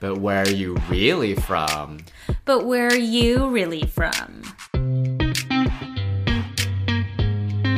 But where are you really from? But where are you really from?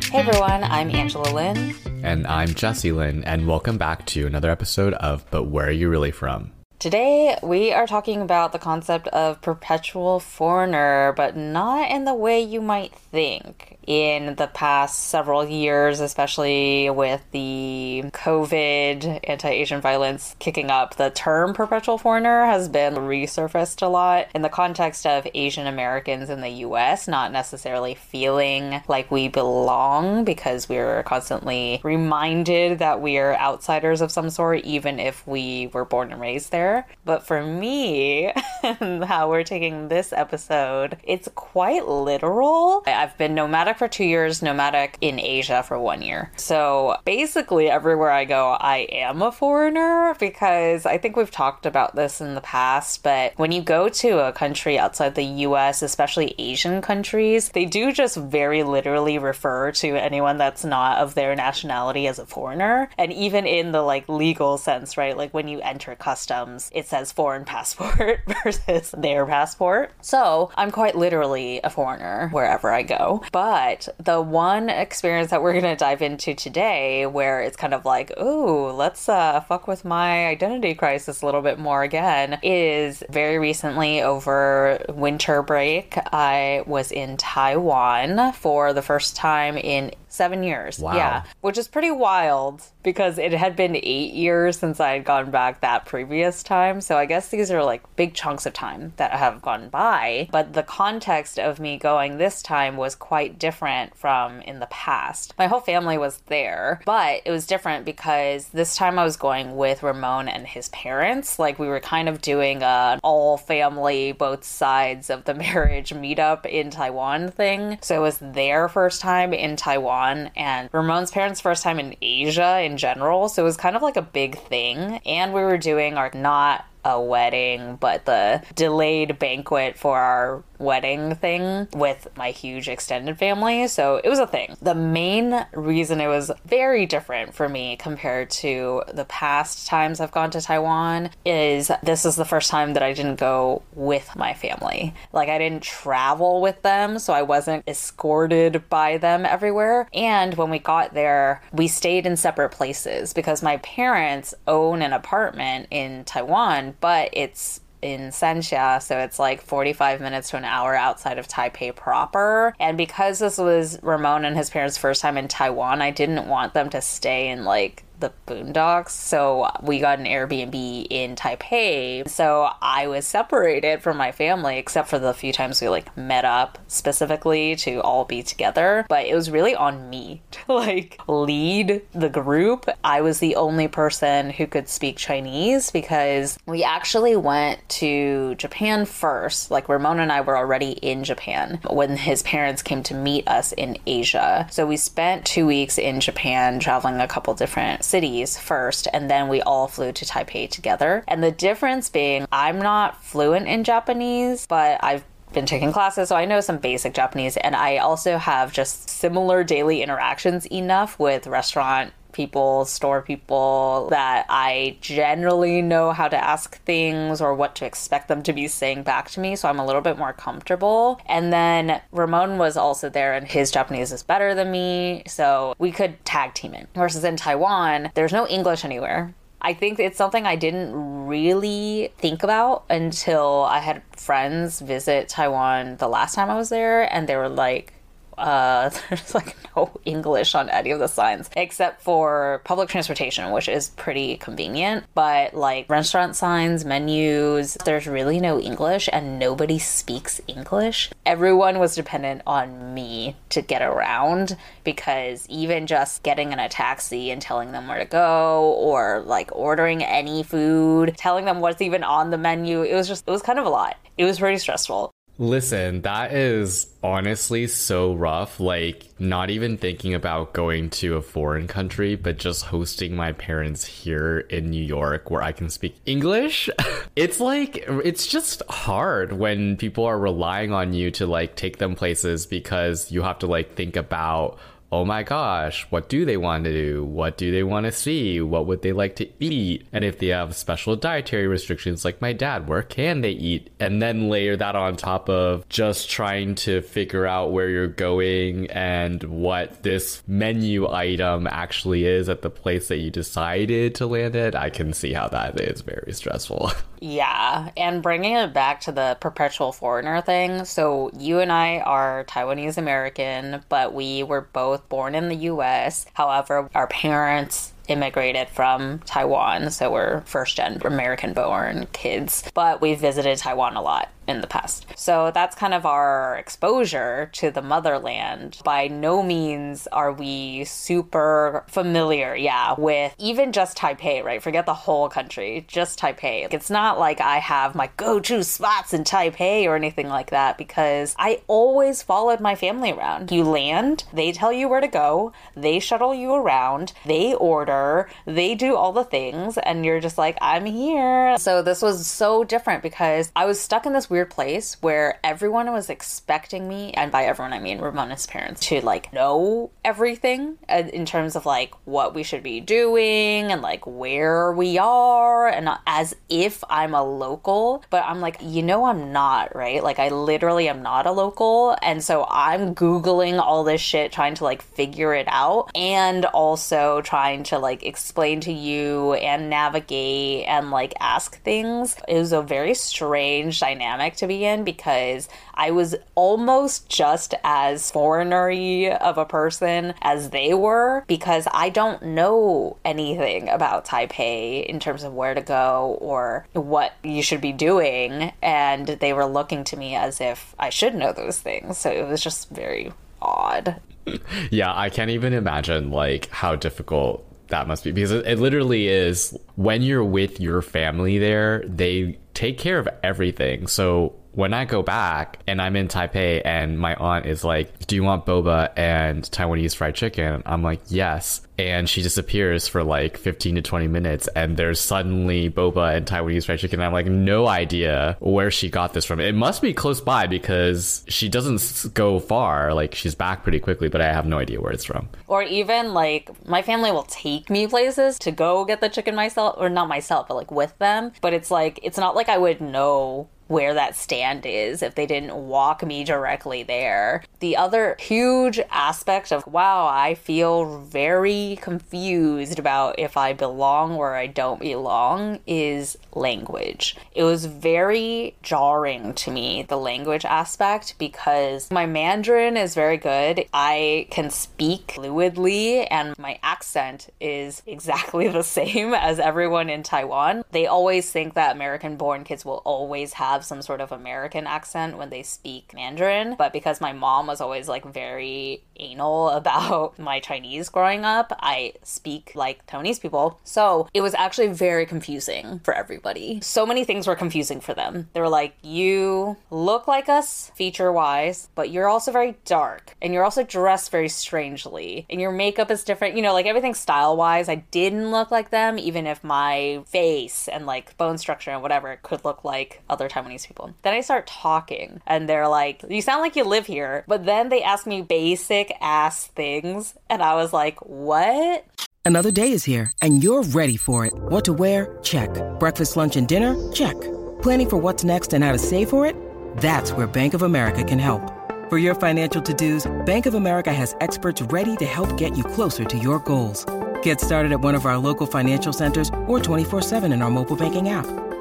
Hey everyone, I'm Angela Lynn. And I'm Jesse Lynn, and welcome back to another episode of But Where Are You Really From? Today we are talking about the concept of perpetual foreigner, but not in the way you might think in the past several years, especially with the COVID anti Asian violence kicking up, the term perpetual foreigner has been resurfaced a lot in the context of Asian Americans in the US not necessarily feeling like we belong because we're constantly reminded that we are outsiders of some sort, even if we were born and raised there. But for me, how we're taking this episode, it's quite literal. I've been nomadic for two years, nomadic in Asia for one year. So basically, everywhere I go, I am a foreigner because I think we've talked about this in the past. But when you go to a country outside the US, especially Asian countries, they do just very literally refer to anyone that's not of their nationality as a foreigner. And even in the like legal sense, right? Like when you enter customs, it says foreign passport versus their passport. So I'm quite literally a foreigner wherever I go. But but the one experience that we're going to dive into today, where it's kind of like, ooh, let's uh, fuck with my identity crisis a little bit more again, is very recently over winter break. I was in Taiwan for the first time in seven years. Wow. Yeah, which is pretty wild because it had been eight years since I had gone back that previous time. So I guess these are like big chunks of time that have gone by. But the context of me going this time was quite different from in the past. My whole family was there, but it was different because this time I was going with Ramon and his parents. Like we were kind of doing an all family, both sides of the marriage meetup in Taiwan thing. So it was their first time in Taiwan and Ramon's parents' first time in Asia in general. So it was kind of like a big thing. And we were doing our not a wedding, but the delayed banquet for our wedding thing with my huge extended family. So it was a thing. The main reason it was very different for me compared to the past times I've gone to Taiwan is this is the first time that I didn't go with my family. Like I didn't travel with them, so I wasn't escorted by them everywhere. And when we got there, we stayed in separate places because my parents own an apartment in Taiwan but it's in Sanxia, so it's like 45 minutes to an hour outside of Taipei proper. And because this was Ramon and his parents' first time in Taiwan, I didn't want them to stay in like the boondocks. So we got an Airbnb in Taipei. So I was separated from my family, except for the few times we like met up specifically to all be together. But it was really on me to like lead the group. I was the only person who could speak Chinese because we actually went to Japan first. Like Ramon and I were already in Japan when his parents came to meet us in Asia. So we spent two weeks in Japan traveling a couple different cities first, and then we all flew to Taipei together. And the difference being, I'm not fluent in Japanese, but I've been taking classes, so I know some basic Japanese, and I also have just similar daily interactions enough with restaurant people, store people, that I generally know how to ask things or what to expect them to be saying back to me. So I'm a little bit more comfortable. And then Ramon was also there, and his Japanese is better than me. So we could tag team it. Versus in Taiwan, there's no English anywhere. I think it's something I didn't really think about until I had friends visit Taiwan the last time I was there, and they were like, uh, there's like no English on any of the signs except for public transportation, which is pretty convenient. But like restaurant signs, menus, there's really no English and nobody speaks English. Everyone was dependent on me to get around because even just getting in a taxi and telling them where to go or like ordering any food, telling them what's even on the menu, it was just, it was kind of a lot. It was pretty stressful. Listen, that is honestly so rough. Like, not even thinking about going to a foreign country, but just hosting my parents here in New York where I can speak English. it's like, it's just hard when people are relying on you to like take them places because you have to like think about oh my gosh, what do they want to do? What do they want to see? What would they like to eat? And if they have special dietary restrictions like my dad, where can they eat? And then layer that on top of just trying to figure out where you're going and what this menu item actually is at the place that you decided to land at. I can see how that is very stressful. Yeah, and bringing it back to the perpetual foreigner thing. So, you and I are Taiwanese American, but we were both born in the US. However, our parents immigrated from Taiwan, so we're first gen American born kids, but we've visited Taiwan a lot in the past. So that's kind of our exposure to the motherland. By no means are we super familiar, yeah, with even just Taipei, right? Forget the whole country, just Taipei. It's not like I have my go to spots in Taipei or anything like that because I always followed my family around. You land, they tell you where to go, they shuttle you around, they order, they do all the things, and you're just like, I'm here. So this was so different because I was stuck in this weird place where everyone was expecting me, and by everyone I mean Ramon's parents, to like know everything in terms of like what we should be doing and like where we are, and as if I'm a local. But I'm like, you know, I'm not, right? Like, I literally am not a local. And so I'm Googling all this shit, trying to like figure it out, and also trying to like explain to you and navigate and like ask things. It was a very strange dynamic to be in because I was almost just as foreignery of a person as they were because I don't know anything about Taipei in terms of where to go or what you should be doing. And they were looking to me as if I should know those things. So it was just very odd. yeah, I can't even imagine like how difficult that must be because it, it, literally is when you're with your family there, they take care of everything. So when I go back and I'm in Taipei and my aunt is like, Do you want boba and Taiwanese fried chicken? I'm like, Yes. And she disappears for like 15 to 20 minutes and there's suddenly boba and Taiwanese fried chicken. I'm like, no idea where she got this from. It must be close by because she doesn't go far. Like she's back pretty quickly, but I have no idea where it's from. Or even like my family will take me places to go get the chicken myself, or not myself, but like with them. But it's like, it's not like I would know where that stand is if they didn't walk me directly there. The other huge aspect of, wow, I feel very confused about if I belong or I don't belong is language. It was very jarring to me, the language aspect, because my Mandarin is very good. I can speak fluidly, and my accent is exactly the same as everyone in Taiwan. They always think that American born kids will always have have some sort of American accent when they speak Mandarin, but because my mom was always like very anal about my Chinese growing up, I speak like Taiwanese people. So it was actually very confusing for everybody. So many things were confusing for them. They were like, You look like us feature wise, but you're also very dark and you're also dressed very strangely and your makeup is different. You know, like everything style wise, I didn't look like them, even if my face and like bone structure and whatever could look like other Taiwanese Taiwanese people. Then I start talking and they're like, You sound like you live here. But then they ask me basic ass things. And I was like, What? Another day is here and you're ready for it. What to wear? Check. Breakfast, lunch, and dinner? Check. Planning for what's next and how to save for it? That's where Bank of America can help. For your financial to dos, Bank of America has experts ready to help get you closer to your goals. Get started at one of our local financial centers or 24 7 in our mobile banking app.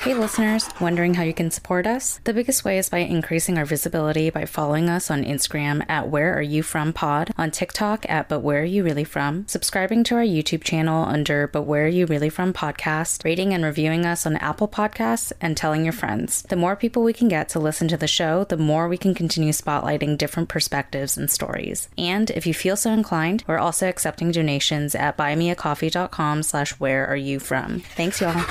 Hey listeners, wondering how you can support us? The biggest way is by increasing our visibility by following us on Instagram at Where Are You From Pod, on TikTok at But Where Are You Really From, subscribing to our YouTube channel under But Where Are You Really From Podcast, rating and reviewing us on Apple Podcasts, and telling your friends. The more people we can get to listen to the show, the more we can continue spotlighting different perspectives and stories. And if you feel so inclined, we're also accepting donations at buymeacoffee.com slash where are you from. Thanks y'all.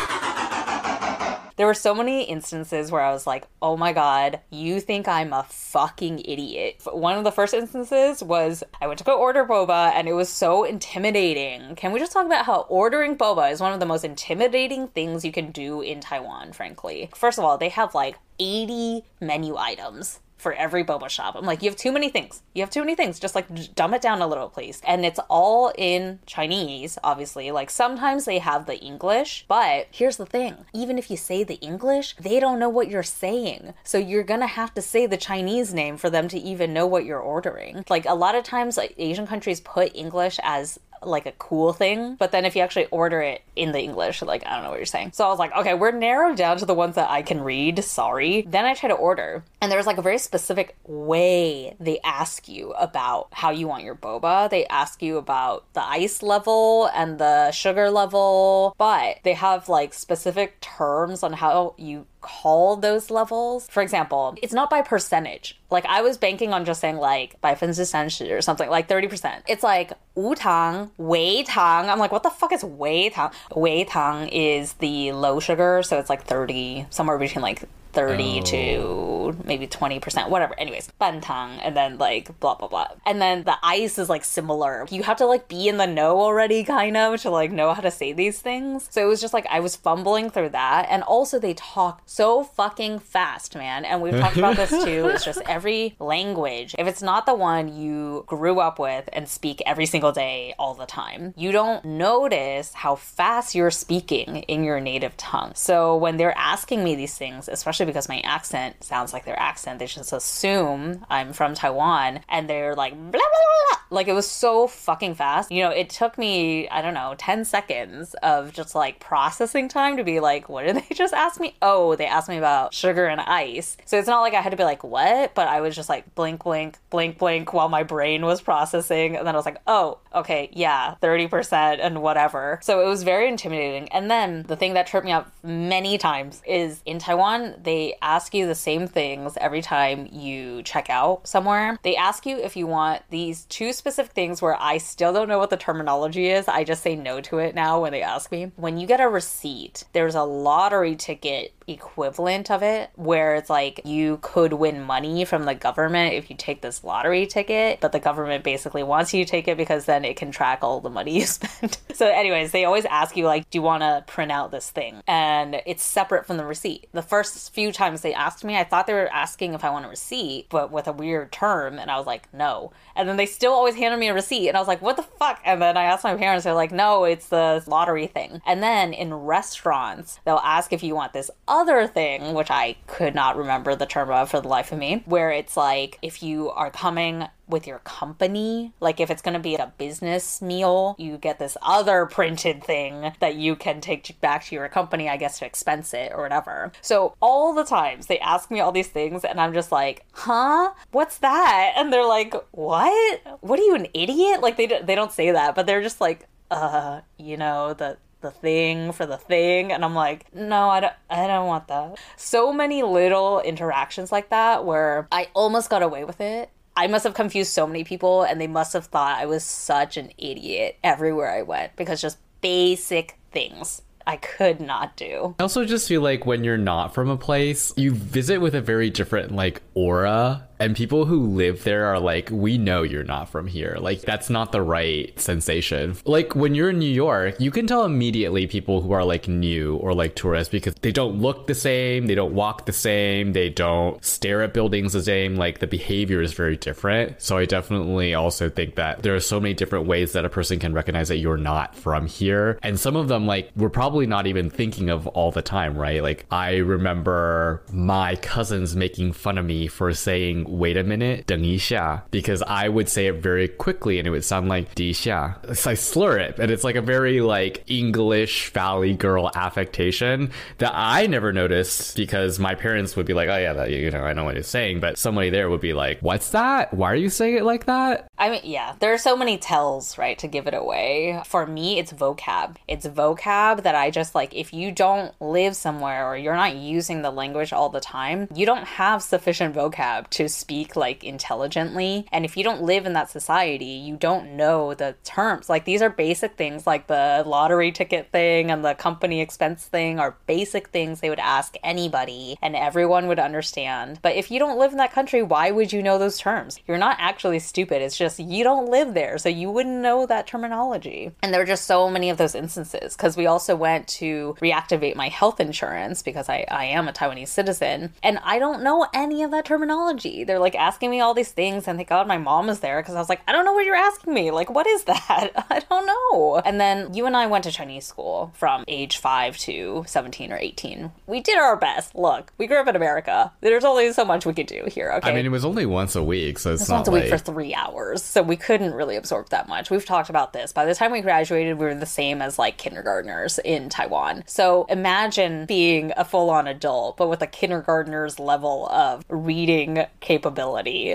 There were so many instances where I was like, oh my god, you think I'm a fucking idiot. One of the first instances was I went to go order boba and it was so intimidating. Can we just talk about how ordering boba is one of the most intimidating things you can do in Taiwan, frankly? First of all, they have like 80 menu items for every boba shop. I'm like, you have too many things. You have too many things. Just like dumb it down a little, please. And it's all in Chinese, obviously. Like sometimes they have the English, but here's the thing even if you say the English, they don't know what you're saying. So you're gonna have to say the Chinese name for them to even know what you're ordering. Like a lot of times, like, Asian countries put English as like a cool thing. But then if you actually order it in the English, like I don't know what you're saying. So I was like, okay, we're narrowed down to the ones that I can read. Sorry. Then I try to order, and there's like a very specific way they ask you about how you want your boba. They ask you about the ice level and the sugar level, but they have like specific terms on how you call those levels. For example, it's not by percentage. Like I was banking on just saying like by percentage or something like 30%. It's like 无糖, wei tang. I'm like, what the fuck is wei tang? Wei tang is the low sugar, so it's like 30, somewhere between like 30 to maybe 20%, whatever. Anyways, bantang, and then like blah, blah, blah. And then the ice is like similar. You have to like be in the know already, kind of, to like know how to say these things. So it was just like I was fumbling through that. And also, they talk so fucking fast, man. And we've talked about this too. It's just every language, if it's not the one you grew up with and speak every single day all the time, you don't notice how fast you're speaking in your native tongue. So when they're asking me these things, especially because my accent sounds like their accent, they just assume I'm from Taiwan and they're like, blah, blah, blah, blah. Like it was so fucking fast. You know, it took me, I don't know, 10 seconds of just like processing time to be like, what did they just ask me? Oh, they asked me about sugar and ice. So it's not like I had to be like, what? But I was just like, blink, blink, blink, blink while my brain was processing. And then I was like, oh, okay, yeah, 30% and whatever. So it was very intimidating. And then the thing that tripped me up many times is in Taiwan, they ask you the same things every time you check out somewhere. They ask you if you want these two specific things where I still don't know what the terminology is. I just say no to it now when they ask me. When you get a receipt, there's a lottery ticket equivalent of it where it's like you could win money from the government if you take this lottery ticket, but the government basically wants you to take it because then it can track all the money you spend. so, anyways, they always ask you, like, do you want to print out this thing? And it's separate from the receipt. The first few times they asked me, I thought they were asking if I want a receipt, but with a weird term. And I was like, no. And then they still always handed me a receipt. And I was like, what the fuck? And then I asked my parents, they're like, no, it's the lottery thing. And then in restaurants, they'll ask if you want this other thing, which I could not remember the term of for the life of me, where it's like if you are coming with your company, like if it's going to be a business meal, you get this other printed thing that you can take back to your company, I guess, to expense it or whatever. So all the times they ask me all these things, and I'm just like, huh? What's that? And they're like, what? What are you, an idiot? Like they, they don't say that, but they're just like, uh, you know, the the thing for the thing and I'm like, "No, I don't I don't want that." So many little interactions like that where I almost got away with it. I must have confused so many people and they must have thought I was such an idiot everywhere I went because just basic things I could not do. I also just feel like when you're not from a place, you visit with a very different like aura and people who live there are like, we know you're not from here. Like, that's not the right sensation. Like, when you're in New York, you can tell immediately people who are like new or like tourists because they don't look the same, they don't walk the same, they don't stare at buildings the same. Like, the behavior is very different. So, I definitely also think that there are so many different ways that a person can recognize that you're not from here. And some of them, like, we're probably not even thinking of all the time, right? Like, I remember my cousins making fun of me for saying, wait a minute, 等一下, because I would say it very quickly and it would sound like 底下. So I slur it, and it's like a very like English Valley girl affectation that I never noticed because my parents would be like, oh yeah, that, you know, I know what you're saying, but somebody there would be like, what's that? Why are you saying it like that? I mean, yeah, there are so many tells, right, to give it away. For me, it's vocab. It's vocab that I just like, if you don't live somewhere or you're not using the language all the time, you don't have sufficient vocab to speak like intelligently. And if you don't live in that society, you don't know the terms. Like these are basic things like the lottery ticket thing and the company expense thing are basic things they would ask anybody and everyone would understand. But if you don't live in that country, why would you know those terms? You're not actually stupid. It's just you don't live there, so you wouldn't know that terminology. And there are just so many of those instances because we also went to reactivate my health insurance because I, I am a Taiwanese citizen and I don't know any of that terminology. They're like asking me all these things, and thank God my mom was there because I was like, I don't know what you're asking me. Like, what is that? I don't know. And then you and I went to Chinese school from age five to 17 or 18. We did our best. Look, we grew up in America. There's only so much we could do here. Okay. I mean, it was only once a week, so it's, It's not once a like week for three hours, so we couldn't really absorb that much. We've talked about this. By the time we graduated, we were the same as like kindergartners in Taiwan. So imagine being a full on adult, but with a kindergartner's level of reading capability,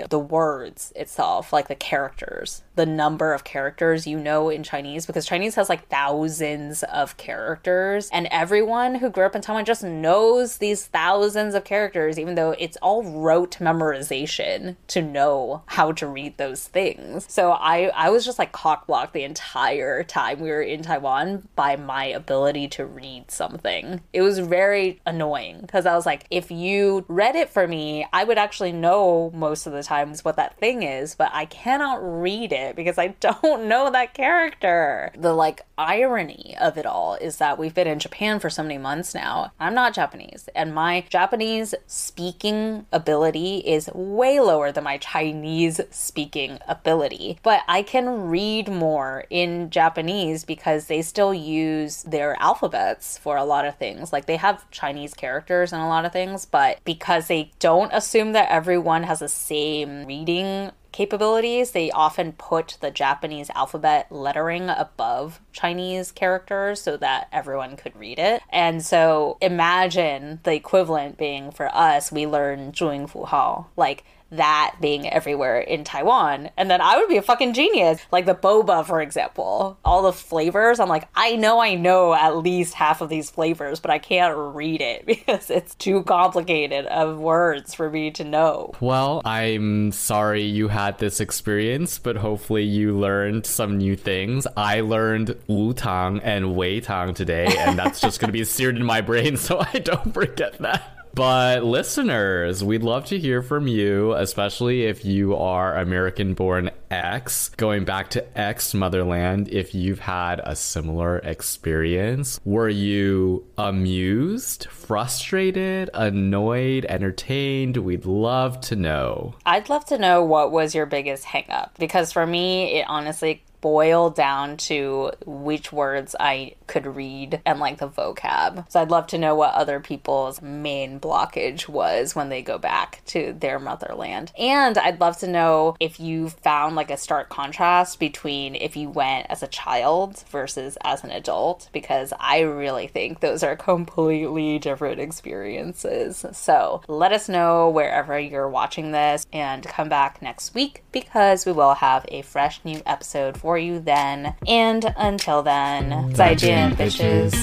the words itself, like the characters, the number of characters you know in Chinese, because Chinese has like thousands of characters, and everyone who grew up in Taiwan just knows these thousands of characters, even though it's all rote memorization to know how to read those things. So I, I was just like cock blocked the entire time we were in Taiwan by my ability to read something. It was very annoying because I was like, if you read it for me, I would actually know most of the times what that thing is, but I cannot read it because I don't know that character. The like irony of it all is that we've been in Japan for so many months now. I'm not Japanese, and my Japanese speaking ability is way lower than my Chinese speaking ability. But I can read more in Japanese because they still use their alphabets for a lot of things. Like they have Chinese characters and a lot of things, but because they don't assume that everyone has the same reading capabilities, they often put the Japanese alphabet lettering above Chinese characters so that everyone could read it. And so imagine the equivalent being for us, we learn Zhuyin Fu Hao, like that being everywhere in Taiwan. And then I would be a fucking genius. Like the boba, for example. All the flavors, I'm like, I know I know at least half of these flavors, but I can't read it because it's too complicated of words for me to know. Well, I'm sorry you had this experience, but hopefully you learned some new things. I learned Wu Tang and Wei Tang today, and that's just going to be seared in my brain so I don't forget that. But listeners, we'd love to hear from you, especially if you are American born X, going back to X motherland, if you've had a similar experience. Were you amused, frustrated, annoyed, entertained? We'd love to know. I'd love to know what was your biggest hangup because for me, it honestly boiled down to which words I could read and like the vocab. So I'd love to know what other people's main blockage was when they go back to their motherland. And I'd love to know if you found like a stark contrast between if you went as a child versus as an adult, because I really think those are completely different experiences. So let us know wherever you're watching this and come back next week because we will have a fresh new episode for you then. And until then, 再见, bitches.